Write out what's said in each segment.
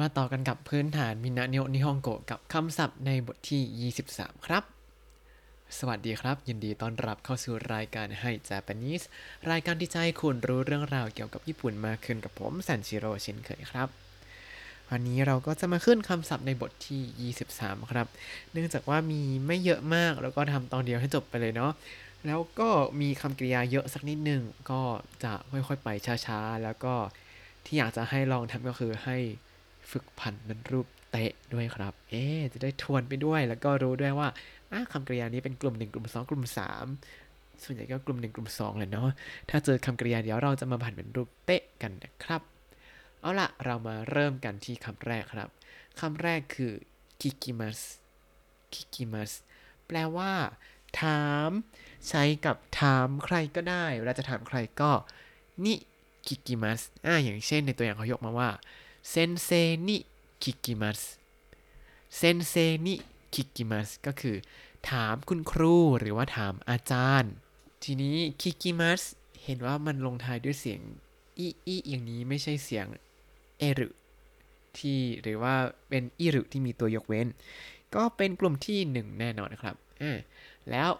มาต่อกันกับพื้นฐานみんなの日本語กับคำศัพท์ในบทที่ 23 ครับ สวัสดีครับ ยินดีต้อนรับเข้าสู่รายการ Hi Japanese รายการที่จะให้คุณรู้เรื่องราวเกี่ยวกับญี่ปุ่นมากขึ้นกับผมซันชิโร่เช่นเคยครับ วันนี้เราก็จะมาขึ้นคำศัพท์ในบทที่ 23 ครับ เนื่องจากว่ามีไม่เยอะมากแล้วก็ทำตอนเดียวให้จบไปเลยเนาะแล้วก็มีคำกริยาเยอะสักนิดนึงก็จะค่อยๆไปช้าๆ แล้วก็ที่อยากจะให้ลองทำก็คือให้ ฝึกผันเป็นรูปเตะด้วยครับ เอ๊จะได้ทวนไปด้วย แล้วก็รู้ด้วยว่าคำกริยานี้เป็นกลุ่ม 1 กลุ่ม 2 กลุ่ม 3 ส่วนใหญ่ก็กลุ่ม 1 กลุ่ม2เลยเนาะ ถ้าเจอคำกริยาเดี๋ยวเราจะมาผันเป็นรูปเตะกันนะครับ เอาละเรามาเริ่มกันที่คำแรกครับคำแรกคือ kikimas kikimas แปลว่า ถาม ใช้กับถามใครก็ได้ เวลาจะถามใครก็นิคิกิมัสอ่าอย่างเช่นในตัวอย่างเขายกมาว่า เซนเซนิคิกิมัสเซนเซนิคิกิมัสก็คือ ถามคุณครูหรือว่าถามอาจารย์ ทีนี้คิกิมัสเห็นว่ามันลงท้ายด้วยเสียงอีอีอย่างนี้ไม่ใช่เสียงเอรุที่หรือว่าเป็นอิรุที่มีตัวยกเว้น ก็เป็นกลุ่มที่หนึ่งแน่นอนครับ แล้ว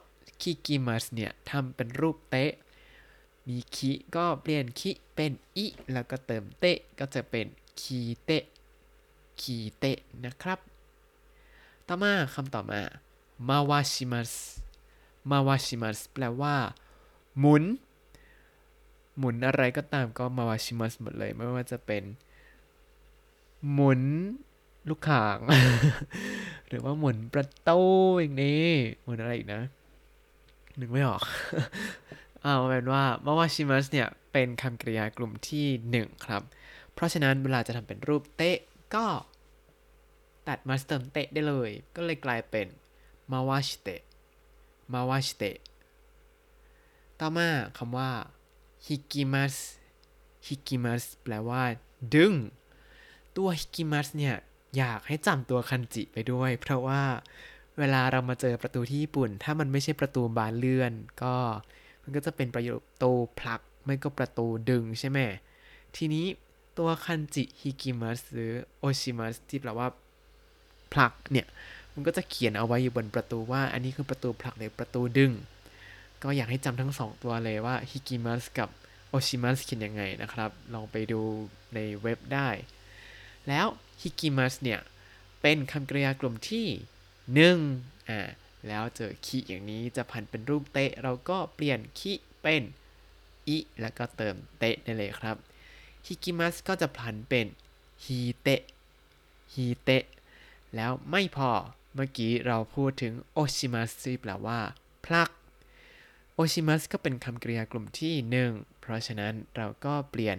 คิกิมัสเนี่ยทำเป็นรูปเตะ มีคิก็เปลี่ยนคิเป็นอิแล้วก็เติมเตะก็จะเป็น คีเตะคีเตะนะครับ ต่อมาคำต่อมา มาวาชิมัส มาวาชิมัสแปลว่า หมุน หมุนอะไรก็ตามก็มาวาชิมัสหมดเลย ไม่ว่าจะเป็น หมุนลูกข่าง หรือว่าหมุนประตูอย่างนี้ หมุนอะไรอีกนะ นึกไม่ออกเอาเป็นว่ามาวาชิมัสเนี่ย เป็นคำกริยากลุ่มที่ 1 ครับ เพราะฉะนั้นเวลาจะทำเป็นรูปเตะก็ตัดมาเติมเตะได้เลย ก็เลยกลายเป็นมาวาชิเตะมาวาชิเตะต่อมาคำว่าฮิกิมัสฮิกิมัสแปลว่า ดึง ตัวฮิกิมัสเนี่ยอยากให้จำตัวคันจิไปด้วย เพราะว่าเวลาเรามาเจอประตูที่ญี่ปุ่น ถ้ามันไม่ใช่ประตูบานเลื่อน ก็มันก็จะเป็นประตูผลัก ไม่ก็ประตูดึงใช่ไหมทีนี้ ตัวคันจิฮิกิมัสหรือโอชิมัสที่แปลว่าผลักเนี่ยมันก็จะเขียนเอาไว้อยู่บนประตูว่า อันนี้คือประตูผลักหรือประตูดึง ก็อยากให้จำทั้งสองตัวเลยว่าฮิกิมัสกับโอชิมัสเขียนยังไงนะครับ ลองไปดูในเว็บได้ แล้วฮิกิมัสเนี่ย เป็นคำกริยากลุ่มที่หนึ่งอ่าแล้วเจอคิอย่างนี้จะผันเป็นรูปเตะ เราก็เปลี่ยนคิเป็นอิแล้วก็เติมเตะได้เลยครับ ฮิกิมัสก็จะผันเป็นฮีเตะฮีเตะแล้วไม่พอเมื่อกี้เราพูดถึงโอชิมัสที่แปลว่า พลักโอชิมัสก็เป็นคำกริยากลุ่มที่หนึ่งเพราะฉะนั้นเราก็เปลี่ยน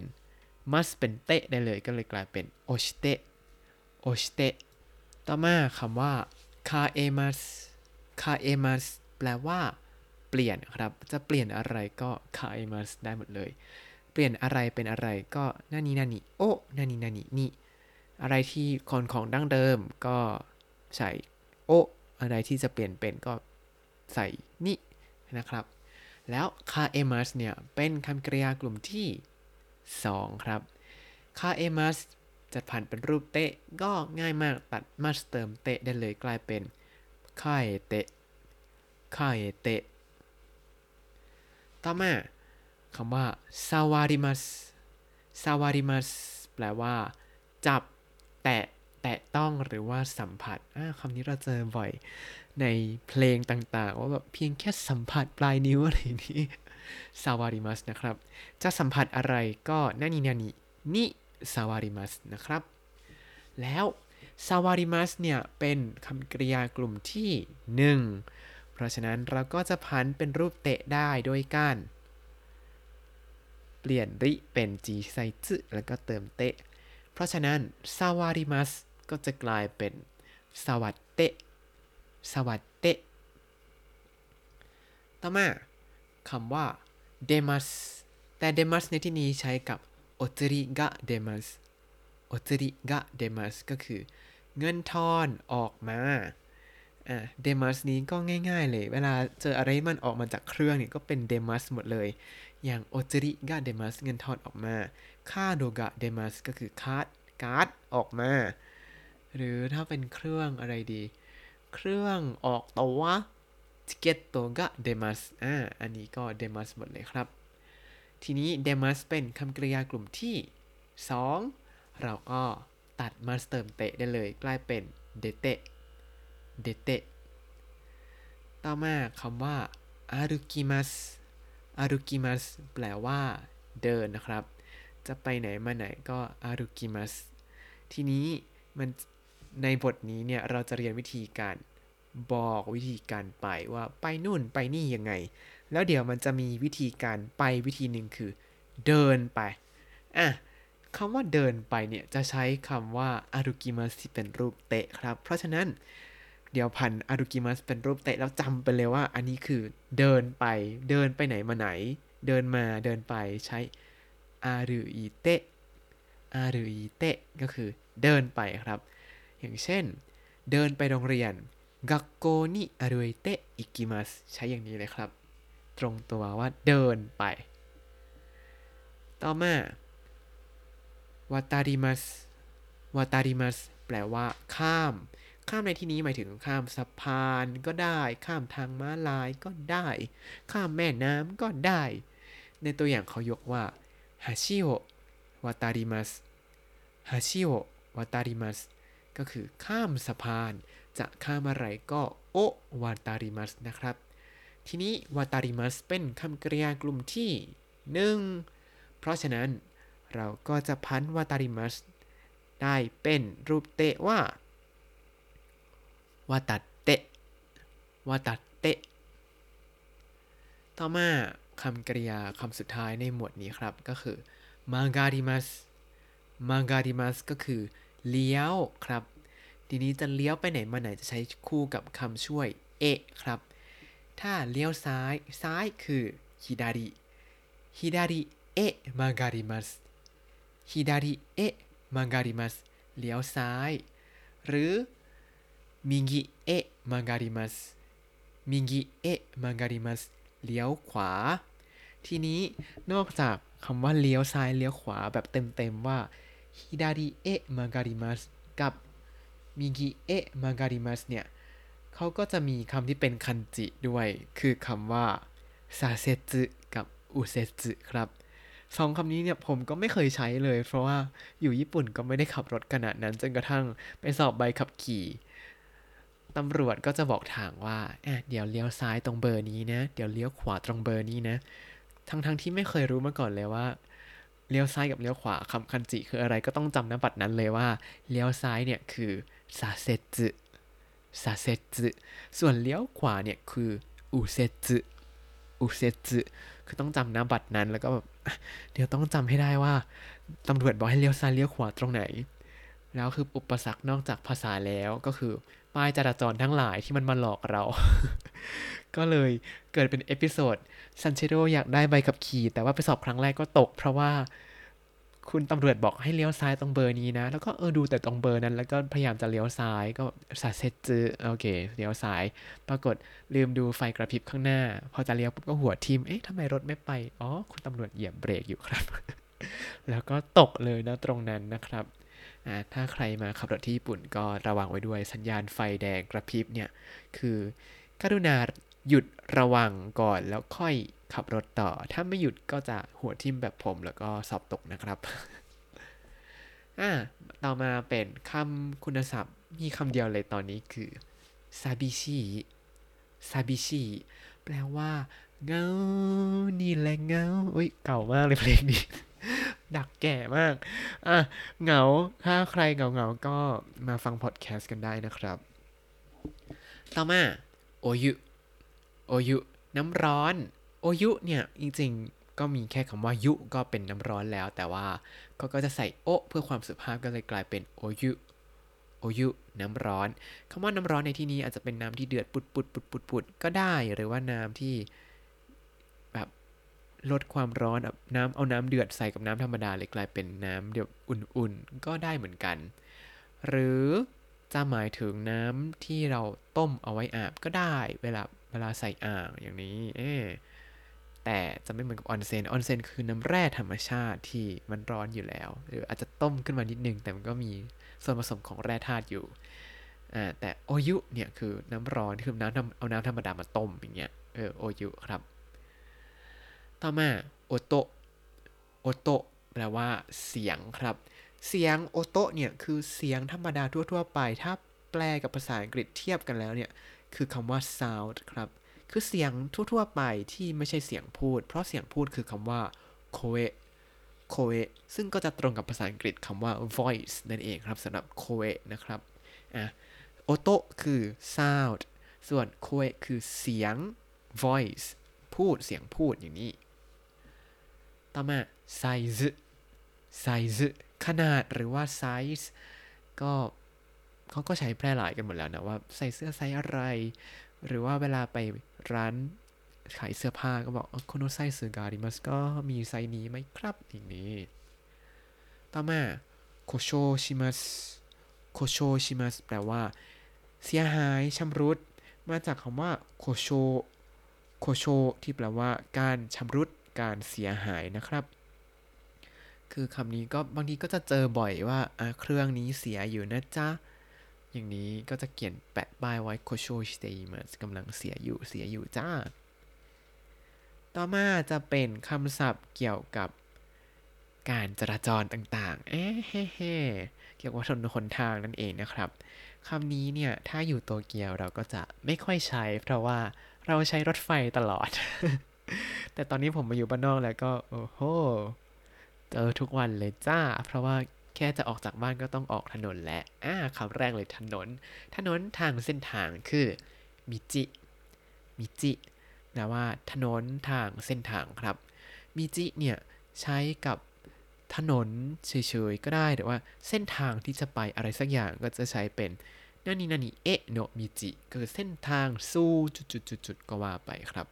มัสเป็นเตะได้เลยก็เลยกลายเป็นโอชิเตะโอชิเตะต่อมาคำว่าคาเอมัสคาเอมัสแปลว่า เปลี่ยนครับ จะเปลี่ยนอะไรก็คาเอมัสได้หมดเลย เปลี่ยนอะไรเป็นอะไรก็นานี่นานี่โอ้นานี่นานี่นี่ อะไรที่คนของดั้งเดิมก็ใส่โอ้อะไรที่จะเปลี่ยนเป็นก็ใส่นี่นะครับ แล้วคาเอมัสเนี่ยเป็นคำกริยากลุ่มที่ 2 ครับคาเอมัสจะผ่านเป็นรูปเตะก็ง่ายมากตัดมัสเติมเตะได้เลยกลายเป็นคาเอเตะคาเอเตะต่อมา คำว่า 触ります 触ります แปลว่า จับ แตะ แตะต้องหรือว่าสัมผัสคำนี้เราเจอบ่อยในเพลงต่างๆ ว่าแบบเพียงแค่สัมผัสปลายนิ้วอะไรนี้ซาวาริมัสนะครับ จะสัมผัสอะไรก็何々に触ります นะครับ แล้ว 触ります เนี่ย เป็นคำกริยากลุ่มที่ 1 เพราะฉะนั้นเราก็จะพันเป็นรูปเตะได้โดยการ เปลี่ยนริเป็นจีไซซึแล้วก็เติมเตะ เพราะฉะนั้นซาวาริมัสก็จะกลายเป็นสวัสเตะสวัสเตะต่อมาคำว่าเดมัสแต่เดมัสในที่นี้ใช้กับโอตริกะเดมัสโอตริกะเดมัสก็คือเงินทอนออกมาอ่า 出ます นี้ก็ง่าย ๆ เลย เวลาเจออะไรมันออกมาจากเครื่องเนี่ยก็เป็น 出ます หมดเลย อย่าง お釣りが出ます เงินทอนออกมา カードが出ます ก็คือคาดการ์ดออกมา หรือถ้าเป็นเครื่องอะไรดี เครื่องออกตัวทิเกตโตกะเดมัสอ่าอันนี้ก็เดมัสหมดเลยครับ ทีนี้ 出ます เป็นคำกริยากลุ่มที่ 2 เราก็ตัดมาสเติมเตะได้เลยกลายเป็นเดเตะเดเตะต่อมาคำว่าอารุกิมัส อารุกิมัสแปลว่า เดินนะครับ จะไปไหนมาไหนก็อารุกิมัสทีนี้มันในบทนี้เนี่ยเราจะเรียนวิธีการบอกวิธีการไปว่าไปนู่นไปนี่ยังไง แล้วเดี๋ยวมันจะมีวิธีการไปวิธีหนึ่งคือ เดินไปอะคำว่าเดินไปเนี่ยจะใช้คำว่าอารุกิมัสที่เป็นรูปเตะครับ เพราะฉะนั้น เดียวพันอารุกิมัสเป็นรูปเตะแล้วจำไปเลยว่า อันนี้คือเดินไปเดินไปไหนมาไหน เดินมาเดินไปใช้อารุอิเตะอารุอิเตะก็คือเดินไปครับ อย่างเช่น เดินไปโรงเรียนกักโกนิอารุอิเตะอิกิมัสใช้อย่างนี้เลยครับ ตรงตัวว่าเดินไป ต่อมาวาตาริมัสวาตาริมัสแปลว่าข้าม ข้ามในที่นี้หมายถึงข้ามสะพานก็ได้ ข้ามทางม้าลายก็ได้ ข้ามแม่น้ำก็ได้ ในตัวอย่างเขายกว่าฮาชิโอวาตาริมัสฮาชิโอวาตาริมัสก็คือข้ามสะพาน จะข้ามอะไรก็โอวาตาริมัสนะครับ ทีนี้วาตาริมัสเป็นคำกริยากลุ่มที่หนึ่งเพราะฉะนั้นเราก็จะพันวาตาริมัสได้เป็นรูปเตะว่า วาตัดเตะวาตัดเตะ ต่อมาคำกริยาคำสุดท้ายในหมวดนี้ครับก็คือมังการิมัสมังการิมัสก็คือ เลี้ยวครับ ทีนี้จะเลี้ยวไปไหนมาไหนจะใช้คู่กับคำช่วยเอะครับ ถ้าเลี้ยวซ้ายซ้ายคือฮิดาริฮิดาริเอะมังการิมัสฮิดาริเอะมังการิมัสเลี้ยวซ้าย หรือ มิงิเอะมังการิมัสมิงิเอะมังการิมัสเลี้ยวขวา ทีนี้นอกจากคำว่าเลี้ยวซ้ายเลี้ยวขวาแบบเต็มๆว่าฮิดาริเอะมังการิมัสกับมิกิเอะมาการิมัสเนี่ยเขาก็จะมีคำที่เป็นคันจิด้วย คือคำว่าซาเซจึกับอุเซจึครับสองคำนี้เนี่ยผมก็ไม่เคยใช้เลย เพราะว่าอยู่ญี่ปุ่นก็ไม่ได้ขับรถขนาดนั้นจนกระทั่งไปสอบใบขับขี่ ตำรวจก็จะบอกทางว่าเดี๋ยวเลี้ยวซ้ายตรงเบอร์นี้นะ เดี๋ยวเลี้ยวขวาตรงเบอร์นี้นะ ทั้งๆทที่ไม่เคยรู้มาก่อนเลยว่าเลี้ยวซ้ายกับเลี้ยวขวาคำคันจิคืออะไรก็ต้องจำน้ำบัตรนั้นเลยว่าเลี้ยวซ้ายเนี่ยคือซาเซจึซาเซจึส่วนเลี้ยวขวาเนี่ยคืออุเซจึอุเซจึคือต้องจำน้ำบัตรนั้นแล้วก็แบบเดี๋ยวต้องจำให้ได้ว่าตำรวจบอกให้เลี้ยวซ้ายเลี้ยวขวาตรงไหน แล้วคืออุปสรรคนอกจากภาษาแล้วก็คือป้ายจราจรทั้งหลายที่มันมาหลอกเรา ก็เลยเกิดเป็น episode ซันชิโร่อยากได้ใบขับขี่ แต่ว่าไปสอบครั้งแรกก็ตก เพราะว่าคุณตำรวจบอกให้เลี้ยวซ้ายตรงเบอร์นี้นะ แล้วก็เออดูแต่ตรงเบอร์นั้น แล้วก็พยายามจะเลี้ยวซ้ายก็สาเซจือโอเคเลี้ยวซ้าย ปรากฏลืมดูไฟกระพริบข้างหน้า พอจะเลี้ยวปุ๊บก็หัวทิมเอ๊ะทำไมรถไม่ไปอ๋อคุณตำรวจเหยียบเบรกอยู่ครับ แล้วก็ตกเลยนะตรงนั้นนะครับ ถ้าใครมาขับรถที่ญี่ปุ่นก็ระวังไว้ด้วยสัญญาณไฟแดงกระพริบเนี่ย คือกรุณาหยุดระวังก่อนแล้วค่อยขับรถต่อ ถ้าไม่หยุดก็จะหัวทิ่มแบบผมแล้วก็สอบตกนะครับ อ่า ต่อมาเป็นคำคุณศัพท์มีคำเดียวเลยตอนนี้คือซาบิชิซาบิชิแปลว่า เงา นี่แหละเงา อุ้ย เก่ามากเลยเพลงนี้ ดักแก่มาก อะ เหงา ถ้าใครเหงาเงาก็มาฟังพอดแคสต์กันได้นะครับ ต่อมา โอยุ โอยุ น้ำร้อน โอยุเนี่ย จริงๆ ก็มีแค่คำว่ายุก็เป็นน้ำร้อนแล้ว แต่ว่าก็ก็จะใส่โอเพื่อความสุภาพก็เลยกลายเป็นโอยุโอยุน้ำร้อนคำว่าน้ำร้อนในที่นี้อาจจะเป็นน้ำที่เดือดปุดปุดปุดปุดปุดก็ได้ หรือว่าน้ำที่ ลดความร้อนน้ำเอาน้ำเดือดใส่กับน้ำธรรมดาเลยกลายเป็นน้ำเดือดอุ่นๆ ก็ได้เหมือนกัน หรือจะหมายถึงน้ำที่เราต้มเอาไว้อาบก็ได้เวลาเวลาใส่อ่างอย่างนี้เอแต่จะไม่เหมือนกับออนเซนออนเซนคือน้ำแร่ธรรมชาติที่มันร้อนอยู่แล้ว หรืออาจจะต้มขึ้นมานิดนึง แต่มันก็มีส่วนผสมของแร่ธาตุอยู่แต่โอยุเนี่ยคือน้ำร้อนคือน้ำเอาน้ำธรรมดามาต้มอย่างเงี้ยเออโอยุครับ ต่อมาโอโตะโอโตะแปลว่าเสียงครับ เสียงโอโตะเนี่ยคือเสียงธรรมดาทั่ว ๆ ไป ถ้าแปลกับภาษาอังกฤษเทียบกันแล้วเนี่ยคือคำว่า sound ครับ คือเสียงทั่ว ๆ ไปที่ไม่ใช่เสียงพูด เพราะเสียงพูดคือคำว่า koe koe ซึ่งก็จะตรงกับภาษาอังกฤษคำว่า voice นั่นเองครับสำหรับ koe นะครับอะโอโตะคือ sound ส่วน koe คือเสียง voice พูดเสียงพูดอย่างนี้ ต่อมา size size ขนาดหรือว่า size ก็เขาก็ใช้แพร่หลายกันหมดแล้วนะว่าใส่เสื้อไซส์อะไร หรือว่าเวลาไปร้านขายเสื้อผ้าก็บอก このサイズがあります ก็มีไซส์นี้ไหมครับอย่างนี้ ต่อมา 故障しますโคโชชิมัสแปลว่า เสียหายชำรุด มาจากคำว่าโคโชโคโชที่แปลว่าการชำรุด การเสียหายนะครับ คือคำนี้ก็บางทีก็จะเจอบ่อยว่าเครื่องนี้เสียอยู่นะจ๊ะ อย่างนี้ก็จะเขียนแปะป้ายไว้โคโชสเตมัสกำลังเสียอยู่เสียอยู่จ้า ต่อมาจะเป็นคำศัพท์เกี่ยวกับการจราจรต่างๆ เอ๊ะเฮ้เกี่ยวกับถนนหนทางนั่นเองนะครับ คำนี้เนี่ย ถ้าอยู่โตเกียวเราก็จะไม่ค่อยใช้ เพราะว่าเราใช้รถไฟตลอด แต่ตอนนี้ผมมาอยู่บ้านนอกแล้วก็ โอ้โห เจอทุกวันเลยจ้า เพราะว่าแค่จะออกจากบ้านก็ต้องออกถนนและอ่าคำแรกเลยถนน ถนนทางเส้นทางคือมิจิ มิจิแปลว่าถนนทางเส้นทางครับ มิจิเนี่ยใช้กับถนนเฉยๆก็ได้แต่ว่าเส้นทางที่จะไปอะไรสักอย่างก็จะใช้เป็นนานินานิเอะโนมิจิก็คือเส้นทางสู่จุดๆๆก็ว่าไปครับ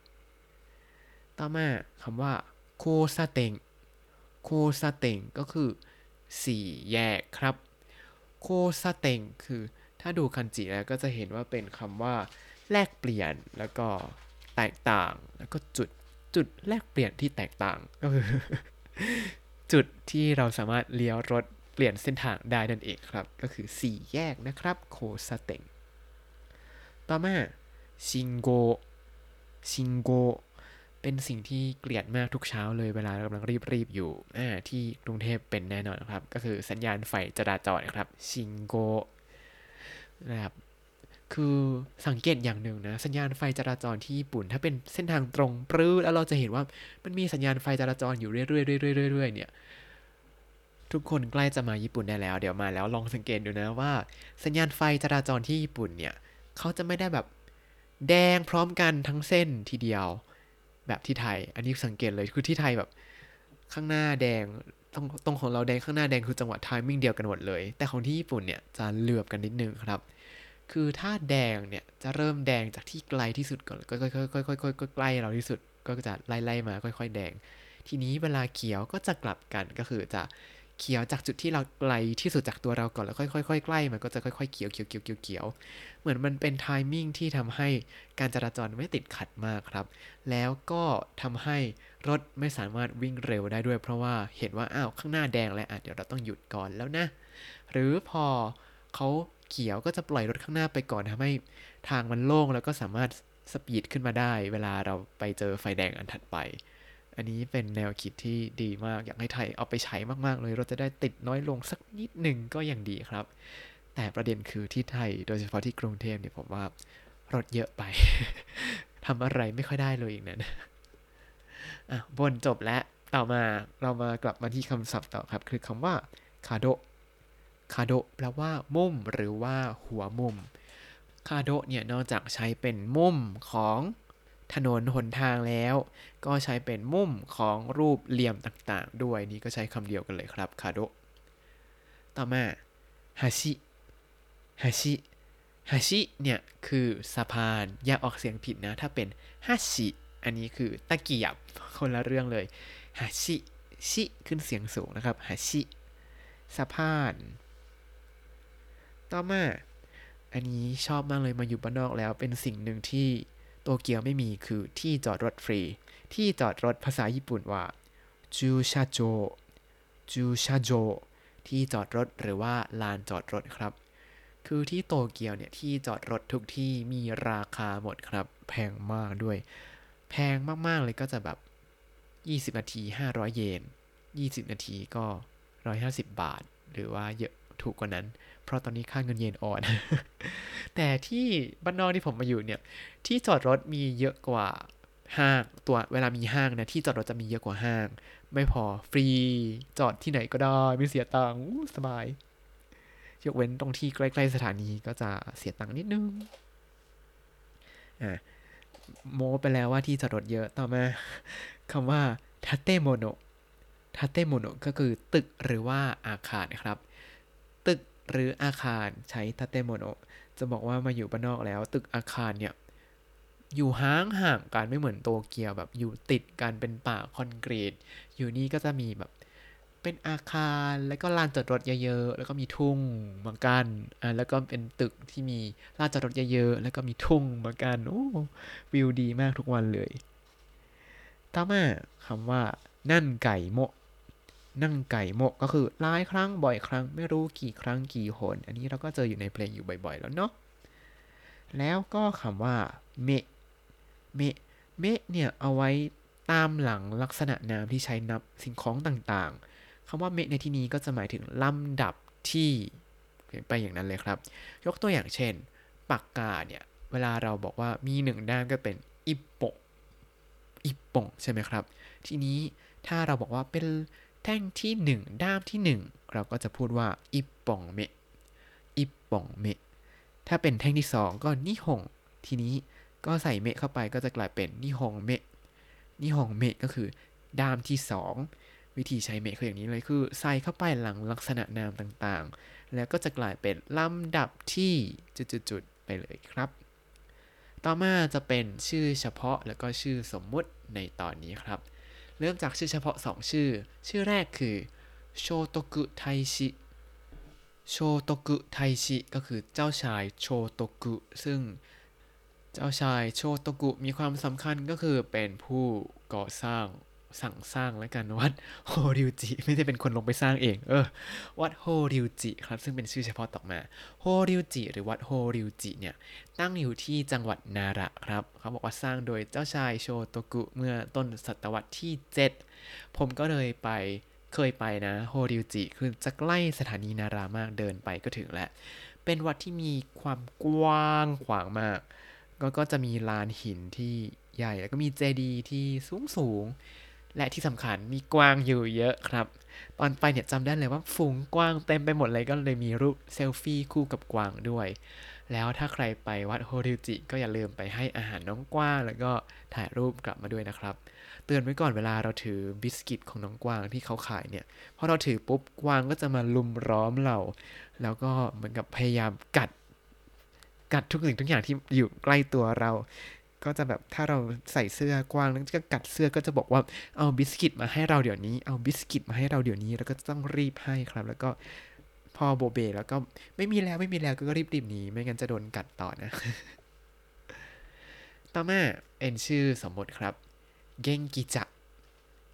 ต่อมาคำว่าโคซาเตงโคซาเตงก็คือสี่แยกครับโคซาเตงคือถ้าดูคันจิแล้วก็จะเห็นว่าเป็นคำว่าแลกเปลี่ยนแล้วก็แตกต่างแล้วก็จุดจุดแลกเปลี่ยนที่แตกต่างก็คือ จุดที่เราสามารถเลี้ยวรถเปลี่ยนเส้นทางได้นั่นเองครับ ก็คือสี่แยกนะครับโคซาเต็งต่อมาชิงโกชิงโก เป็นสิ่งที่เกลียดมากทุกเช้าเลยเวลากำลังรีบๆอยู่ที่กรุงเทพเป็นแน่นอนครับ ก็คือสัญญาณไฟจราจรครับ ชิงโกนะครับคือสังเกตอย่างหนึ่งนะ สัญญาณไฟจราจรที่ญี่ปุ่น ถ้าเป็นเส้นทางตรงปรื้อแล้วเราจะเห็นว่ามันมีสัญญาณไฟจราจรอยู่เรื่อยๆเรื่อยๆเรื่อยๆเนี่ยทุกคนใกล้จะมาญี่ปุ่นได้แล้ว เดี๋ยวมาแล้วลองสังเกตดูนะว่า สัญญาณไฟจราจรที่ญี่ปุ่นเนี่ยเขาจะไม่ได้แบบแดงพร้อมกันทั้งเส้นทีเดียว แบบที่ไทย อันนี้สังเกตเลยคือที่ไทยแบบข้างหน้าแดงตรงตรงของเราแดงข้างหน้าแดงคือจังหวะไทมิ่งเดียวกันหมดเลย แต่ของที่ญี่ปุ่นเนี่ยจะเหลือบกันนิดนึงครับ คือถ้าแดงเนี่ยจะเริ่มแดงจากที่ไกลที่สุดก่อนก็ค่อยๆค่อยๆใกล้เราที่สุดก็จะไล่ๆมาค่อย ๆ แดง ทีนี้เวลาเขียวก็จะกลับกันก็คือจะ เขียวจากจุดที่เราไกลที่สุดจากตัวเราก่อนแล้วค่อยๆใกล้มันก็จะค่อยๆเขียวเขียวเขียวเขียวเขียวเหมือนมันเป็นไทมิ่งที่ทำให้การจราจรไม่ติดขัดมากครับ แล้วก็ทำให้รถไม่สามารถวิ่งเร็วได้ด้วย เพราะว่าเห็นว่าอ้าวข้างหน้าแดงแล้วอะเดี๋ยวเราต้องหยุดก่อนแล้วนะ หรือพอเขาเขียวก็จะปล่อยรถข้างหน้าไปก่อนทำให้ทางมันโล่งแล้วก็สามารถสปีดขึ้นมาได้ เวลาเราไปเจอไฟแดงอันถัดไป อันนี้เป็นแนวคิดที่ดีมาก อยากให้ไทยเอาไปใช้มาก ๆ เลย เราจะได้ติดน้อยลงสักนิดหนึ่งก็ยังดีครับ แต่ประเด็นคือที่ไทย โดยเฉพาะที่กรุงเทพเนี่ยผมว่ารถเยอะไป ทำอะไรไม่ค่อยได้เลยอีกนั้นอะบนจบแล้วต่อมาเรามากลับมาที่คำศัพท์ต่อครับ คือคำว่าคาโดคาโดแปลว่า มุม หรือว่าหัวมุมคาโดเนี่ยนอกจากใช้เป็นมุมของ ถนนหนทางแล้ว ก็ใช้เป็นมุมของรูปเหลี่ยมต่างๆ ด้วยนี่ก็ใช้คำเดียวกันเลยครับคาโดต่อมาฮาชิฮาชิฮาชิเนี่ย คือสะพาน อย่าออกเสียงผิดนะ ถ้าเป็นฮาชิ อันนี้คือตะเกียบ คนละเรื่องเลยฮาชิ ชิขึ้นเสียงสูงนะครับฮาชิ สะพาน ต่อมา อันนี้ชอบมากเลยมาอยู่บ้านนอกแล้ว เป็นสิ่งหนึ่งที่ โตเกียวไม่มีคือที่จอดรถฟรี ที่จอดรถภาษาญี่ปุ่นว่าจูชาโจจูชาโจที่จอดรถหรือว่าลานจอดรถครับ คือที่โตเกียวเนี่ยที่จอดรถทุกที่มีราคาหมดครับ แพงมากด้วย แพงมากๆเลยก็จะแบบ 20 นาที 500 เยน 20 นาทีก็ 150 บาท หรือว่าเยอะ ถูกกว่านั้น เพราะตอนนี้ค่าเงินเยนอ่อน แต่ที่บ้านนอกที่ผมมาอยู่เนี่ย ที่จอดรถมีเยอะกว่าห้างตัวเวลามีห้างนะที่จอดรถจะมีเยอะกว่าห้าง ไม่พอฟรีจอดที่ไหนก็ได้ไม่เสียตังค์สบาย ยกเว้นตรงที่ใกล้ๆสถานีก็จะเสียตังค์นิดนึงอะโมไปแล้วว่าที่จอดรถเยอะต่อมาคำว่าทัตเตโมโนทัตเตโมโนก็คือตึกหรือว่าอาคารนะครับ หรืออาคารใช้ทัตเตโมโนจะบอกว่ามาอยู่บ้านนอกแล้ว ตึกอาคารเนี่ยอยู่ห่างห่างๆกันไม่เหมือนโตเกียวแบบอยู่ติดกันเป็นป่าคอนกรีต อยู่นี่ก็จะมีแบบเป็นอาคารแล้วก็ลานจอดรถเยอะๆ แล้วก็มีทุ่งมากันอ่าแล้วก็เป็นตึกที่มีลานจอดรถเยอะๆ แล้วก็มีทุ่งมากันโอ้วิวดีมากทุกวันเลยต่อมาคำว่า นั่นไก่โมะ นั่งไก่โมะก็คือหลายครั้งบ่อยครั้ง ไม่รู้กี่ครั้งกี่หน อันนี้เราก็เจออยู่ในเพลงอยู่บ่อย ๆ แล้วเนาะแล้วก็คำว่าเมะเมะเมะเนี่ยเอาไว้ตามหลังลักษณะนามที่ใช้นับสิ่งของต่างๆคำว่าเมะในที่นี้ก็จะหมายถึงลำดับที่ไปอย่างนั้นเลยครับ ยกตัวอย่างเช่น ปากกาเนี่ยเวลาเราบอกว่ามีหนึ่งด้ามก็เป็นอิปโปอิปปงใช่ไหมครับ ทีนี้ถ้าเราบอกว่าเป็น แท่งที่ 1 ด้ามที่ 1 เราก็จะพูดว่าอิปปองเมะอิปปองเมะถ้าเป็นแท่งที่ 2 ก็นิฮงทีนี้ก็ใส่เมะเข้าไปก็จะกลายเป็นนิฮงเมะนิฮงเมะก็คือด้ามที่ 2 วิธีใช้เมะคืออย่างนี้เลยคือ ใส่เข้าไปหลังลักษณะนามต่างๆ แล้วก็จะกลายเป็นลำดับที่จุดๆๆไปเลยครับ ต่อมาจะเป็นชื่อเฉพาะแล้วก็ชื่อสมมุติในตอนนี้ครับ เริ่มจากชื่อเฉพาะ 2 ชื่อ ชื่อแรกคือโชโตกุไทชิโชโตกุไทชิก็คือเจ้าชายโชโตกุซึ่งเจ้าชายโชโตกุมีความสำคัญก็คือเป็นผู้ก่อสร้าง สั่งสร้างและกันวัดโฮริวจิไม่ได้เป็นคนลงไปสร้างเอง เออวัดโฮริวจิครับซึ่งเป็นชื่อเฉพาะต่อมาโฮริวจิหรือวัดโฮริวจิเนี่ยตั้งอยู่ที่จังหวัดนาระครับเขาบอกว่าสร้างโดยเจ้าชายโชโตกุเมื่อต้นศตวรรษที่ 7 ผมก็เลยไปเคยไปนะโฮริวจิคือจะใกล้สถานีนารามากเดินไปก็ถึงแล้ว เป็นวัดที่มีความกว้างขวางมากก็ก็จะมีลานหินที่ใหญ่แล้วก็มีเจดีย์ที่สูงสูง และที่สำคัญมีกวางอยู่เยอะครับ ตอนไปเนี่ยจำได้เลยว่าฝูงกวางเต็มไปหมดเลยก็เลยมีรูปเซลฟี่คู่กับกวางด้วย แล้วถ้าใครไปวัดโฮริจิ ก็อย่าลืมไปให้อาหารน้องกวาง แล้วก็ถ่ายรูปกลับมาด้วยนะครับ เตือนไว้ก่อนเวลาเราถือบิสกิตของน้องกวางที่เขาขายเนี่ยพอเราถือปุ๊บกวางก็จะมาลุมล้อมเรา แล้วก็เหมือนกับพยายามกัด กัดทุกสิ่งทุกอย่างที่อยู่ใกล้ตัวเรา ก็จะแบบถ้าเราใส่เสื้อกวางแล้วก็กัดเสื้อก็จะบอกว่าเอาบิสกิตมาให้เราเดี๋ยวนี้เอาบิสกิตมาให้เราเดี๋ยวนี้ แล้วก็ต้องรีบให้ครับ แล้วก็พอโบเบแล้วก็ไม่มีแล้วไม่มีแล้วก็รีบรีบหนีไม่งั้นจะโดนกัดต่อนะ ต่อมาเป็นชื่อสมมติครับ เกงกิจะ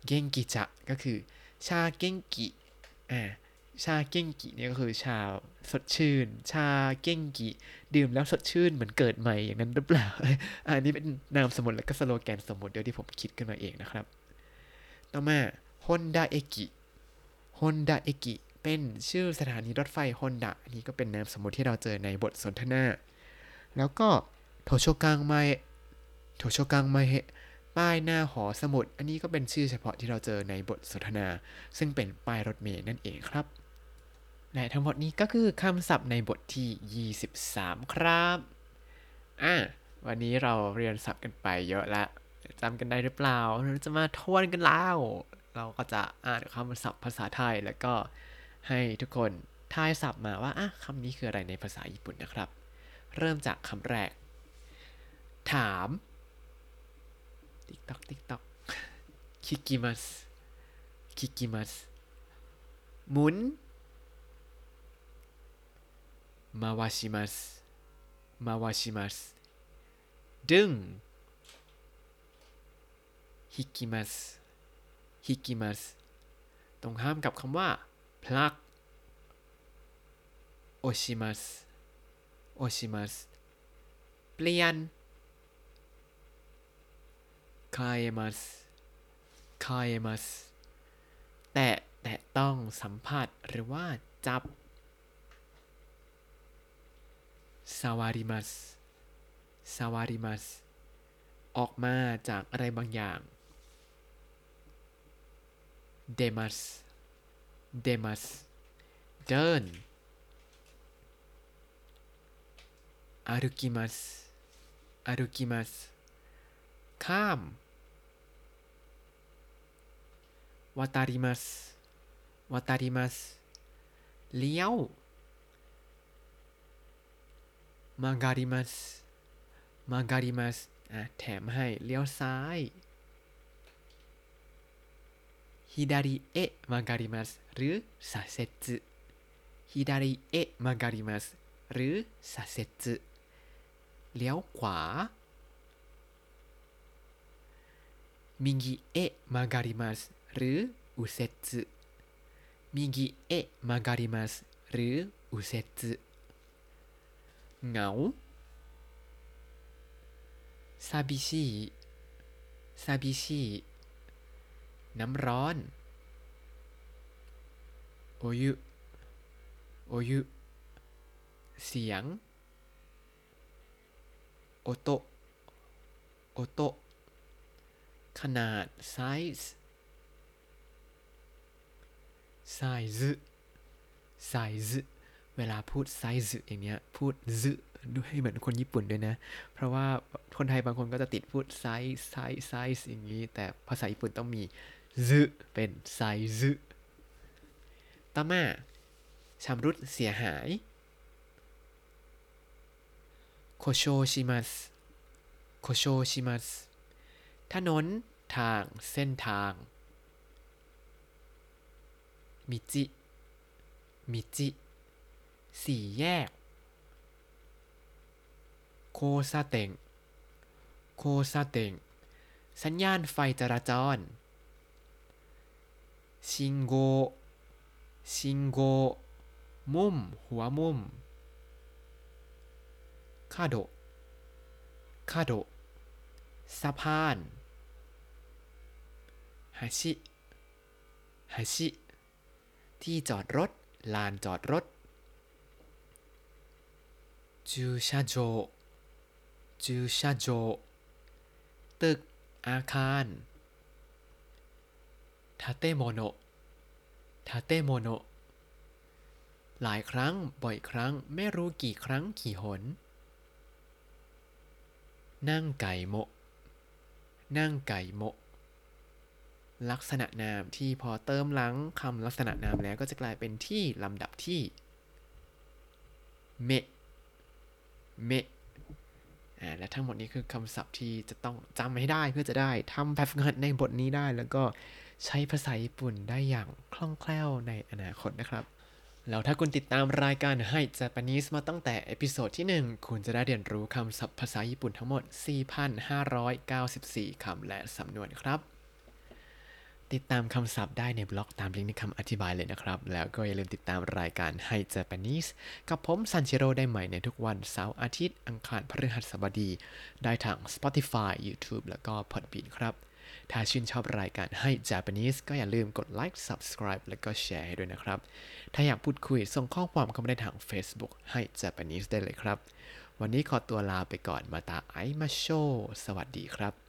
เกงกิจะ ก็คือ ชาเกงกิอ่า ชาเก้งกิเนี่ยก็คือชาสดชื่น ชาเก้งกิดื่มแล้วสดชื่นเหมือนเกิดใหม่อย่างนั้นหรือเปล่า อันนี้เป็นนามสมมติและก็สโลแกนสมมติเดียวที่ผมคิดขึ้นมาเองนะครับ ต่อมาฮอนดาเอกิฮอนดาเอกิเป็นชื่อสถานีรถไฟฮอนดาอันนี้ก็เป็นนามสมมติที่เราเจอในบทสนทนา แล้วก็โทโชกังไมโทโชกังไมเฮป้ายหน้าหอสมุด อันนี้ก็เป็นชื่อเฉพาะที่เราเจอในบทสนทนา ซึ่งเป็นป้ายรถเมล์นั่นเองครับ และทั้งหมดนี้ก็คือคำศัพท์ในบทที่ 23 ครับอะวันนี้เราเรียนศัพท์กันไปเยอะแล้วจำกันได้หรือเปล่าเราจะมาทวนกันแล้ว เราก็จะอ่านคำศัพท์ภาษาไทยแล้วก็ให้ทุกคนทายศัพท์มาว่าอะคำนี้คืออะไรในภาษาญี่ปุ่นนะครับ เริ่มจากคำแรก ถาม ติ๊กตอกติ๊กตอก聞きます 聞きます หมุน 回します 回します ดึง 引きますฮิกิมัสตรงข้ามกับคำว่า พลักโอชิมัสโอชิมัสเปลี่ยนคาเอมัสคาเอมัสแตะแตะต้องสัมผัสหรือว่าจับ ซาวาริมัสซาวาริมัสออกมาจากอะไรบางอย่างเดมัสเดมัสเดินอารุกิมัสอารุกิมัสข้ามวาตาริมัสวาตาริมัสเลี้ยว มังการิมัสมังการิมัสอะแถมให้เลี้ยวซ้ายฮิดาริเอะมังการิมัสหรือซาเซจุฮิดาริเอะมังการิมัสหรือซาเซจุเลี้ยวขวามิกิเอะมังการิมัสหรืออุเซจุมิกิเอะมังการิมัสหรืออุเซจุ เหงาซาบิชิซาบิชิน้ำร้อนโอยุโอยุเสียงโอโตโอโตขนาดไซส์サイズ サイズ เวลาพูด サイズ อย่างเนี้ยพูด ズ ด้วยเหมือนคนญี่ปุ่นด้วยนะ เพราะว่าคนไทยบางคนก็จะติดพูดไซส์ไซส์ไซส์อย่างนี้ แต่ภาษาญี่ปุ่นต้องมี ズ เป็น サイズ ต่อมาชำรุดเสียหาย 故障します 故障します ถนนทางเส้นทาง มิจิ มิจิ สี่แยก โคซาเต็งโคซาเต็งสัญญาณไฟจราจร ชิงโก ชิงโก มุม หัวมุม คาโด คาโด สะพานฮาชิฮาชิ ที่จอดรถ ลานจอดรถ 駐車場 駐車場 ตึก อาคารทาเตโมโนทาเตโมโนหลายครั้ง บ่อยครั้ง ไม่รู้กี่ครั้งกี่หน นั่งไก่โม นั่งไก่โม ลักษณะนามที่พอเติมหลังคำลักษณะนามแล้วก็จะกลายเป็นที่ลำดับที่ เมะ เมะอ่าและทั้งหมดนี้คือคำศัพท์ที่จะต้องจำให้ได้เพื่อจะได้ทำแบบฝึกหัดในบทนี้ได้ แล้วก็ใช้ภาษาญี่ปุ่นได้อย่างคล่องแคล่วในอนาคตนะครับ แล้วถ้าคุณติดตามรายการให้ Japanese มาตั้งแต่เอพิโซดที่ 1 คุณจะได้เรียนรู้คำศัพท์ภาษาญี่ปุ่นทั้งหมด 4,594 คำและสำนวนครับ ติดตามคำศัพท์ได้ในบล็อกตามลิงก์ในคำอธิบายเลยนะครับ แล้วก็อย่าลืมติดตามรายการให้ Japanese กับผมซันชิโร่ได้ใหม่ในทุกวันเสาร์อาทิตย์ อังคารพฤหัสบดี ได้ทาง Spotify YouTube แล้วก็ Podbean ครับ ถ้าชื่นชอบรายการให้ Japanese ก็อย่าลืมกดไลค์ Subscribe แล้วก็แชร์ให้ด้วยนะครับ ถ้าอยากพูดคุยส่งข้อความเข้ามาได้ทาง Facebook ให้ Japanese ได้เลยครับ วันนี้ขอตัวลาไปก่อนมาตาไอมาโช สวัสดีครับ